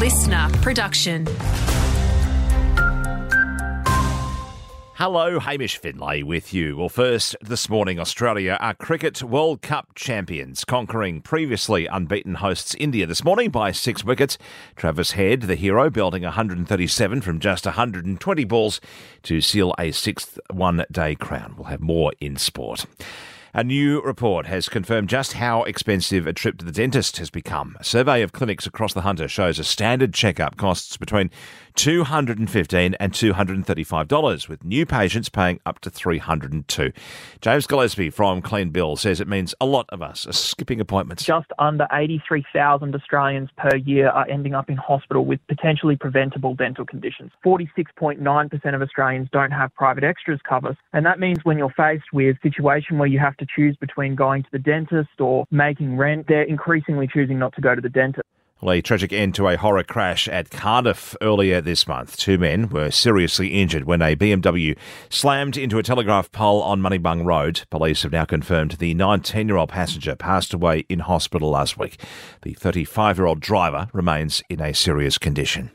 listener production. Hello, Hamish Finlay with you. Well, first this morning, Australia are Cricket World Cup champions, conquering previously unbeaten hosts India this morning by six wickets. Travis Head, the hero, belting 137 from just 120 balls to seal a sixth one day crown. We'll have more in sport. A new report has confirmed just how expensive a trip to the dentist has become. A survey of clinics across the Hunter shows a standard checkup costs between 215 and $235, with new patients paying up to 302. James Gillespie from Clean Bill says it means a lot of us are skipping appointments. Just under 83,000 Australians per year are ending up in hospital with potentially preventable dental conditions. 46.9% of Australians don't have private extras cover, and that means when you're faced with a situation where you have to choose between going to the dentist or making rent, they're increasingly choosing not to go to the dentist. Well, a tragic end to a horror crash at Cardiff earlier this month. Two men were seriously injured when a BMW slammed into a telegraph pole on Munibung Road. Police have now confirmed the 19 year old passenger passed away in hospital last week. The 35 year old driver remains in a serious condition.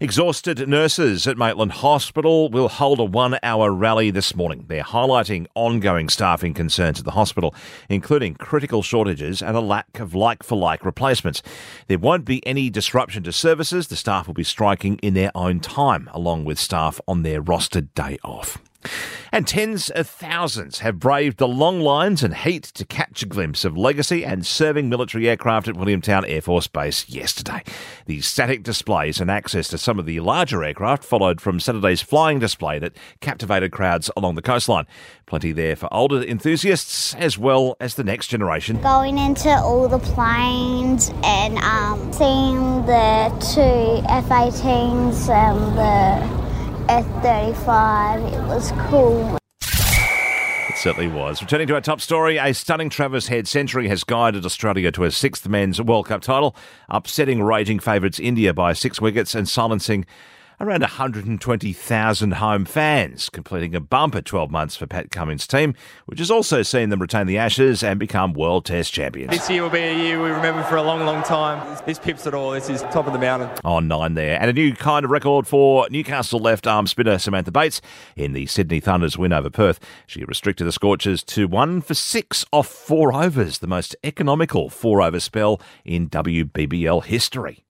Exhausted nurses at Maitland Hospital will hold a one hour rally this morning. They're highlighting ongoing staffing concerns at the hospital, including critical shortages and a lack of like for like replacements. There won't be any disruption to services. The staff will be striking in their own time, along with staff on their rostered day off. And tens of thousands have braved the long lines and heat to catch a glimpse of legacy and serving military aircraft at Williamtown Air Force Base yesterday. The static displays and access to some of the larger aircraft followed from Saturday's flying display that captivated crowds along the coastline. Plenty there for older enthusiasts as well as the next generation. Going into all the planes and um, seeing the two F 18s and the F-35. It was cool. It certainly was. Returning to our top story, a stunning Travis Head century has guided Australia to a sixth men's World Cup title, upsetting raging favourites India by six wickets and silencing around 120,000 home fans, completing a bumper 12 months for Pat Cummins' team, which has also seen them retain the Ashes and become World Test champions. This year will be a year we remember for a long, long time. This pips it all. This is top of the mountain. On nine there. And a new kind of record for Newcastle left arm spinner Samantha Bates in the Sydney Thunder's win over Perth. She restricted the Scorchers to one for six off four overs, the most economical four over spell in WBBL history.